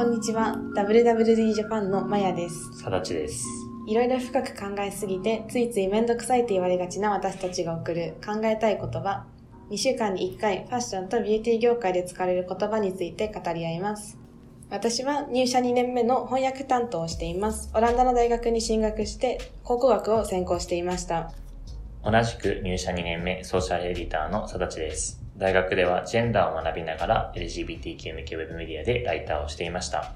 こんにちは。WWD ジャパンのまやです。さだちです。いろいろ深く考えすぎて、ついついめんどくさいと言われがちな私たちが送る考えたい言葉。2週間に1回、ファッションとビューティー業界で使われる言葉について語り合います。私は入社2年目の翻訳担当をしています。オランダの大学に進学して、考古学を専攻していました。同じく入社2年目ソーシャルエディターのさだちです。大学ではジェンダーを学びながら LGBTQ 向けウェブメディアでライターをしていました。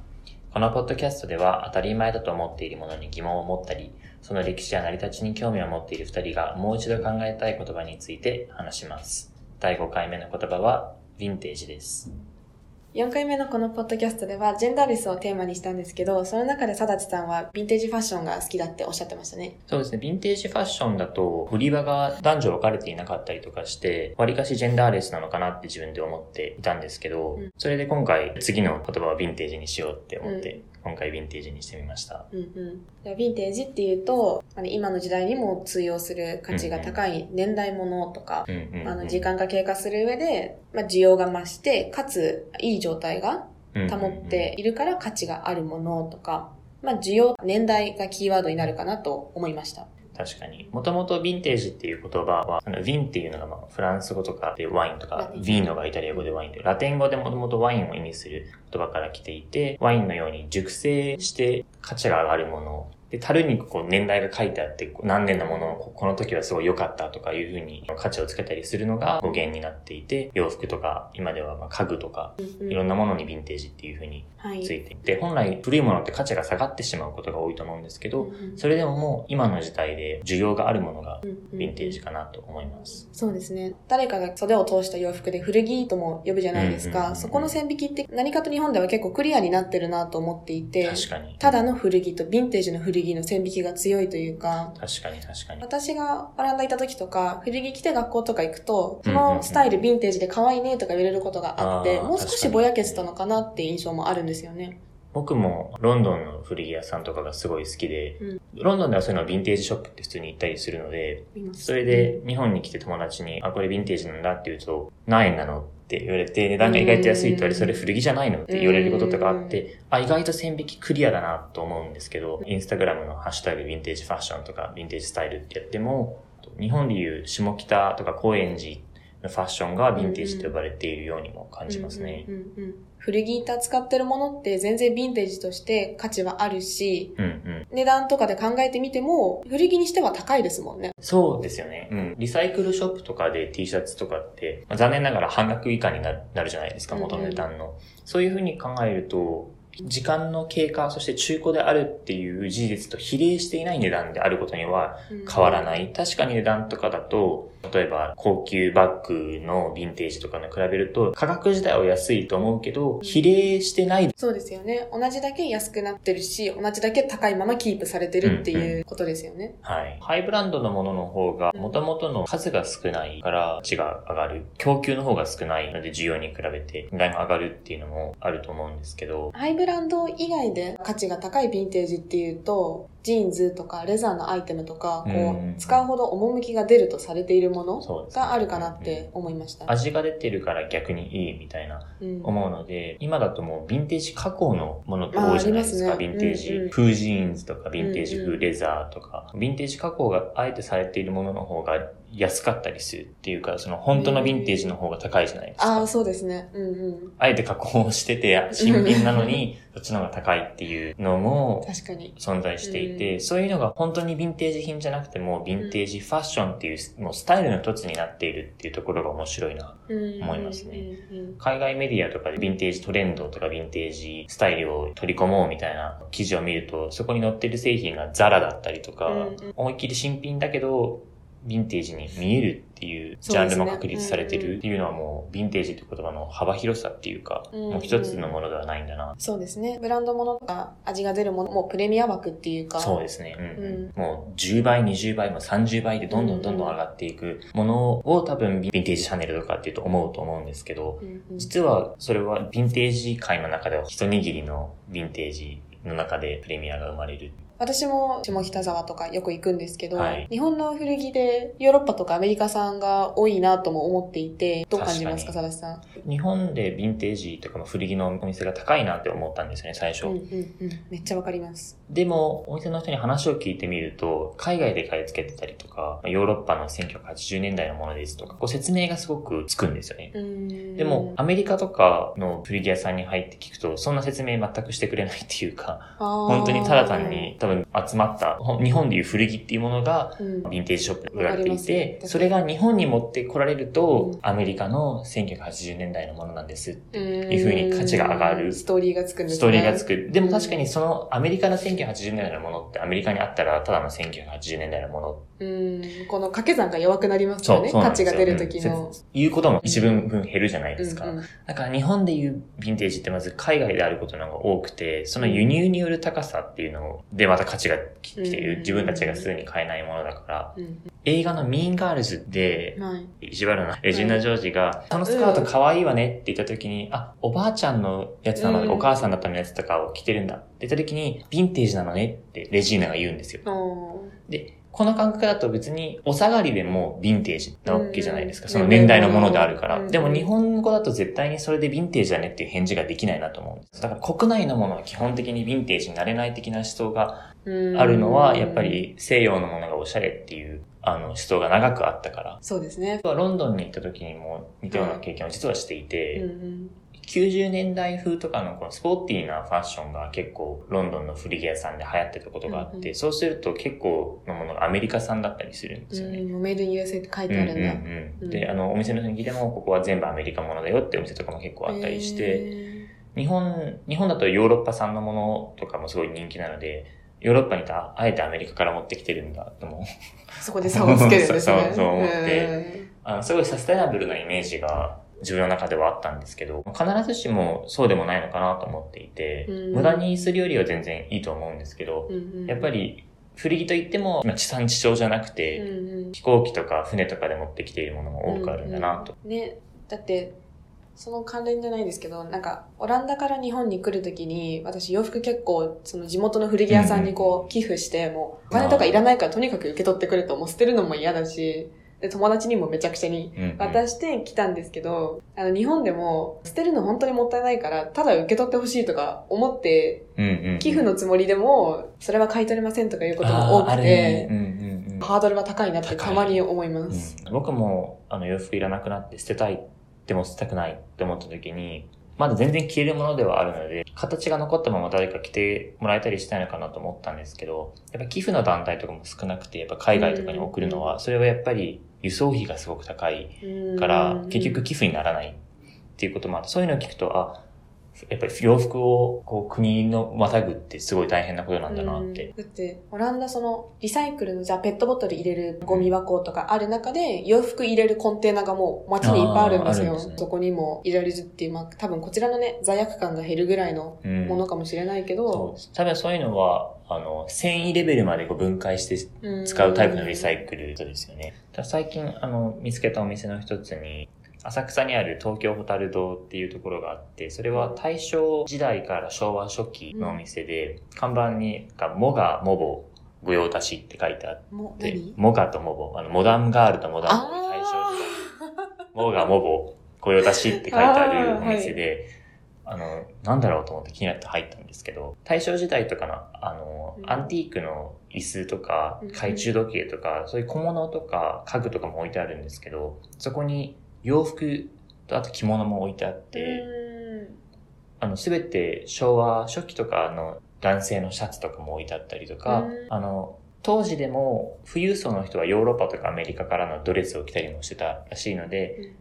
このポッドキャストでは当たり前だと思っているものに疑問を持ったり、その歴史や成り立ちに興味を持っている2人がもう一度考えたい言葉について話します。第5回目の言葉はヴィンテージです。4回目のこのポッドキャストでは、ジェンダーレスをテーマにしたんですけど、その中でさだちさんはヴィンテージファッションが好きだっておっしゃってましたね。そうですね。ヴィンテージファッションだと、売り場が男女分かれていなかったりとかして、割かしジェンダーレスなのかなって自分で思っていたんですけど、うんそれで今回、次の言葉はヴィンテージにしようって思って、今回ヴィンテージにしてみました。うんうん。じゃあヴィンテージっていうと、あの今の時代にも通用する価値が高い年代物とか、うんうんうんあの時間が経過する上で、まあ、需要が増して、かついい状態が保っているから価値があるものとか、まあ、需要、年代がキーワードになるかなと思いました。確かに。もともとヴィンテージっていう言葉は、あのヴィンっていうのがまあフランス語とかでワインとか、ヴィーノがイタリア語でワインで、ラテン語でもともとワインを意味する言葉から来ていて、ワインのように熟成して価値が上がるもの。で、樽にこう年代が書いてあって、何年のものをここの時はすごい良かったとかいうふうに価値をつけたりするのが語源になっていて、洋服とか、今ではまあ家具とか、いろんなものにヴィンテージっていうふうにはい。ついていて、本来古いものって価値が下がってしまうことが多いと思うんですけど、それでももう今の時代で需要があるものがヴィンテージかなと思います。そうですね。誰かが袖を通した洋服で古着とも呼ぶじゃないですか。そこの線引きって何かと日本では結構クリアになってるなと思っていて。ただの古着とヴィンテージの古着の線引きが強いというか、確かに確かに。私がオランダ行った時とか、古着着て学校とか行くと、そのスタイルヴィンテージで可愛いねとか言われることがあって、もう少しぼやけてたのかなって印象もあるんですよね。僕もロンドンの古着屋さんとかがすごい好きで、うん。ロンドンではそういうのヴィンテージショップって普通に行ったりするので、それで日本に来て友達に、あ、これヴィンテージなんだって言うと、何円なのって言われて、値段が意外と安いと言われ、それ古着じゃないのって言われることとかあって、あ、意外と線引きクリアだなと思うんですけど、インスタグラムのハッシュタグヴィンテージファッションとかヴィンテージスタイルってやっても、日本でいう下北とか高円寺のファッションがヴィンテージと呼ばれているようにも感じますね。うんうんうんうん古着って扱ってるものって全然ヴィンテージとして価値はあるし、うんうん。値段とかで考えてみても、古着にしては高いですもんね。そうですよね。うん。リサイクルショップとかで T シャツとかって、まあ残念ながら半額以下になるなるじゃないですか、うんうん元の値段の。そういうふうに考えると、時間の経過、そして中古であるっていう事実と比例していない値段であることには変わらない。確かに値段とかだと、例えば高級バッグのヴィンテージとかに比べると、価格自体は安いと思うけど、比例してない。そうですよね。同じだけ安くなってるし、同じだけ高いままキープされてるっていうことですよね。はい。ハイブランドのものの方が、元々の数が少ないから、値が上がる。供給の方が少ないので、需要に比べて、値段が上がるっていうのもあると思うんですけど、ハイブランド以外で価値が高いヴィンテージっていうと、ジーンズとかレザーのアイテムとか、こうんう、使うほど趣が出るとされているものがあるかなって思いました。味が出てるから逆にいいみたいなうん思うので、今だともうヴィンテージ加工のものって多いじゃないですか。ヴィンテージうんうん風ジーンズとか、ヴィンテージうんうん風レザーとか、ヴィンテージ加工があえてされているものの方が安かったりするっていうか、その本当のヴィンテージの方が高いじゃないですかああ、。そうですね。うんうん。あえて加工してて、新品なのに、そっちの方が高いっていうのも。存在していて、そういうのが本当にヴィンテージ品じゃなくても、ヴィンテージファッションっていう、もうスタイルの一つになっているっていうところが面白いな。思思いますねうんうん海外メディアとかでヴィンテージトレンドとかヴィンテージスタイルを取り込もうみたいな記事を見ると、そこに載ってる製品がザラだったりとか、うんうん思いっきり新品だけど、ヴィンテージに見えるっていうジャンルも確立されてるっていうのはもう、ヴィンテージって言葉の幅広さっていうか、もう一つのものではないんだな。そうですね。ブランドものとか味が出るものもプレミア枠っていうか。そうですね。うんもう10倍、20倍、も30倍でどんどんどんどん上がっていくものを多分ヴィンテージシャネルとかっていうと思うと思うんですけど、実はそれはヴィンテージ界の中では一握りのヴィンテージの中でプレミアが生まれる。私も下北沢とかよく行くんですけど、はい日本の古着でヨーロッパとかアメリカ産が多いなとも思っていて、どう感じますか、確さだしさん？日本でヴィンテージとかも古着のお店が高いなって思ったんですよね、最初。うんうんうん。めっちゃわかります。でも、お店の人に話を聞いてみると、海外で買い付けてたりとか、ヨーロッパの1980年代のものですとか、こう説明がすごくつくんですよね。うんでも、アメリカとかの古着屋さんに入って聞くと、そんな説明全くしてくれないっていうか、本本当にただ単に、多分集まった、日本でいう古着っていうものが、うんヴィンテージショップで売られていて、それが日本に持ってこられると、うんアメリカの1980年代のものなんですっていういう風に価値が上がるストーリーがつくんですね。ストーリーがつく。でも確かにそのアメリカの1980年代のものってアメリカにあったらただの1980年代のもの。うん。この掛け算が弱くなりますよね。価値が出る時の。うん言うことも一分分減るじゃないですか。うんうんだから日本でいうヴィンテージってまず海外であることの方が多くて、その輸入による高さっていうのでまた価値がき来ていうん。る。自分たちがすぐに買えないものだから、うん。映画のミーンガールズで、はい。意地悪なレジーナ・ジョージが、そのスカート可愛いわねって言った時に、あ、おばあちゃんのやつなので、うん。お母さんだったのやつとかを着てるんだ。って言った時に、ヴィンテージなのねってレジーナが言うんですよ。で、この感覚だと別にお下がりでもヴィンテージなわけじゃないですか。その年代のものであるから。でも日本語だと絶対にそれでヴィンテージだねっていう返事ができないなと思うんです。だから国内のものは基本的にヴィンテージになれない的な思想があるのは、やっぱり西洋のものがおしゃれっていうあの思想が長くあったから。そうですね。ロンドンに行った時にも似たような経験を実はしていて、うんうん90年代風とかのこのスポーティーなファッションが結構ロンドンの古着屋さんで流行ってたことがあって、うんうんそうすると結構のものがアメリカ産だったりするんですよね。うん、メイドイン USA って書いてあるんだ。うんうんうん、で、あの、お店の人に聞いても、ここは全部アメリカものだよってお店とかも結構あったりして、へ日本、日本だとヨーロッパ産のものとかもすごい人気なので、ヨーロッパにあえてアメリカから持ってきてるんだと思う。ーそこで差をつけるんですね。そうそう思ってうんあの、すごいサステナブルなイメージが自分の中ではあったんですけど、必ずしもそうでもないのかなと思っていて、うん。無駄にするよりは全然いいと思うんですけど、うんうん。やっぱり古着といっても、まあ、地産地消じゃなくうて、んうん。飛行機とか船とかで持ってきているものも多くあるんだなと。うんうん。ね、だって、その関連じゃないですけど、なんか、オランダから日本に来るときに、私洋服結構、その地元の古着屋さんにこう、寄付して、もう、お金とかいらないからとにかく受け取ってくると、もう捨てるのも嫌だし、で、友達にもめちゃくちゃにうんうん。渡してきたんですけど、あの、日本でも、捨てるの本当にもったいないから、ただ受け取ってほしいとか思って、うんうんうん。寄付のつもりでも、それは買い取れませんとかいうことも多くて、うんうんうん。ハードルは高いなってたまに思います。うん。僕もあの洋服いらなくなって捨てたいでも捨てたくないって思った時にまだ全然着れるものではあるので形が残ったまま誰か着てもらえたりしたいのかなと思ったんですけどやっぱ寄付の団体とかも少なくてやっぱ海外とかに送るのはそれはやっぱり輸送費がすごく高いから結局寄付にならないっていうこともあってそういうのを聞くとあやっぱり洋服をこう国のまたぐってすごい大変なことなんだなって。うん。だって、オランダその、リサイクルの、じゃあペットボトル入れるゴミ箱とかある中で、洋服入れるコンテナがもう街にいっぱいあるんですよ。すねそこにも入れられるっていう、まあ多分こちらのね、罪悪感が減るぐらいのうんものかもしれないけそど、う多分そういうのは、あの、繊維レベルまでこう分解してうん。使うタイプのリサイクルですよね。最近、あの、見つけたお店の一つに、浅草にある東京ホタル堂っていうところがあって、それは大正時代から昭和初期のお店で、看板に、モガ、モボ、御用達って書いてあっもうて何、モガとモボ、あの、モダンガールとモダンボーイ大正時あ代、モガ、モボ、御用達って書いてあるお店で、あの、なんだろうと思って気になって入ったんですけど、大正時代とかの、あの、うん。アンティークの椅子とかうん、懐中時計とか、そういう小物とか家具とかも置いてあるんですけど、そこに洋服とあと着物も置いてあっーて、うんあの、すべて昭和初期とかの男性のシャツとかも置いてあったりとかうん、あの、当時でも富裕層の人はヨーロッパとかアメリカからのドレスを着たりもしてたらしいので、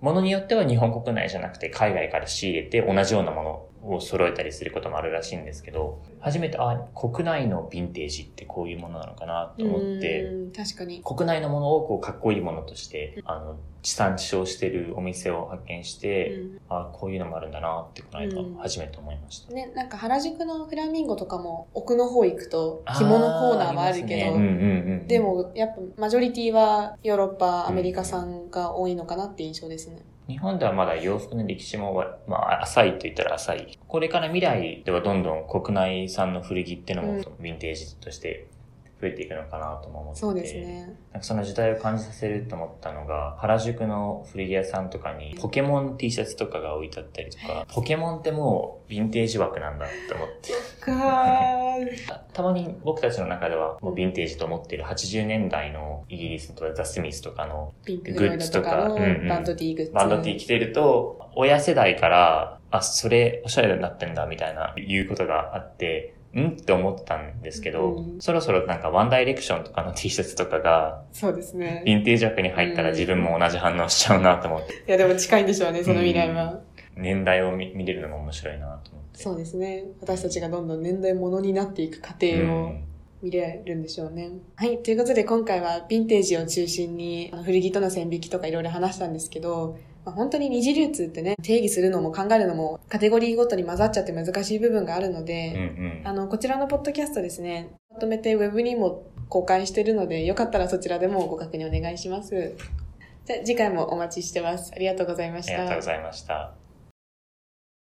ものによっては日本国内じゃなくて海外から仕入れて同じようなものを揃えたりすることもあるらしいんですけど、初めて、あ、国内のヴィンテージってこういうものなのかなと思って、うん確かに。国内のものをこうかっこいいものとして、あの、地産地消してるお店を発見して、うんあ、こういうのもあるんだなってこの間うん初めて思いました。ね、なんか原宿のフラミンゴとかも奥の方行くと着物コーナーはあるけど、ねうんうんうん、で、もやっぱマジョリティはヨーロッパ、アメリカ産が多いのかなって印象ですね。日本ではまだ洋服の歴史も、まあ、浅いと言ったら浅い。これから未来ではどんどん国内産の古着ってのも、ヴィンテージとして増えていくのかなとも思ってそうですね。なんかその時代を感じさせると思ったのが、原宿の古着屋さんとかにポケモン T シャツとかが置いてあったりとか、ポケモンってもうヴィンテージ枠なんだって思って。かたまに僕たちの中ではもうヴィンテージと思っている80年代のイギリスのザ・スミスとかのグッズとかバンド T グッズ。バンド T 着てると、親世代から、あ、それおしゃれになってんだみたいな言うことがあって、ん？って思ったんですけど、うんそろそろなんかワンダイレクションとかの T シャツとかが、そうですね。ヴィンテージ枠に入ったら自分も同じ反応しちゃうなと思って、いや、でも近いんでしょうね、その未来は。年代を見見れるのも面白いなと思って。そうですね。私たちがどんどん年代物になっていく過程を見れるんでしょうね。はい。ということで今回はヴィンテージを中心に古着との線引きとかいろいろ話したんですけど、まあ、本当に二次流通ってね、定義するのも考えるのもカテゴリーごとに混ざっちゃって難しい部分があるのうんで、うんあの、こちらのポッドキャストですね、まとめてウェブにも公開してるので、よかったらそちらでもご確認お願いします。じゃあ次回もお待ちしてます。ありがとうございました。ありがとうございました。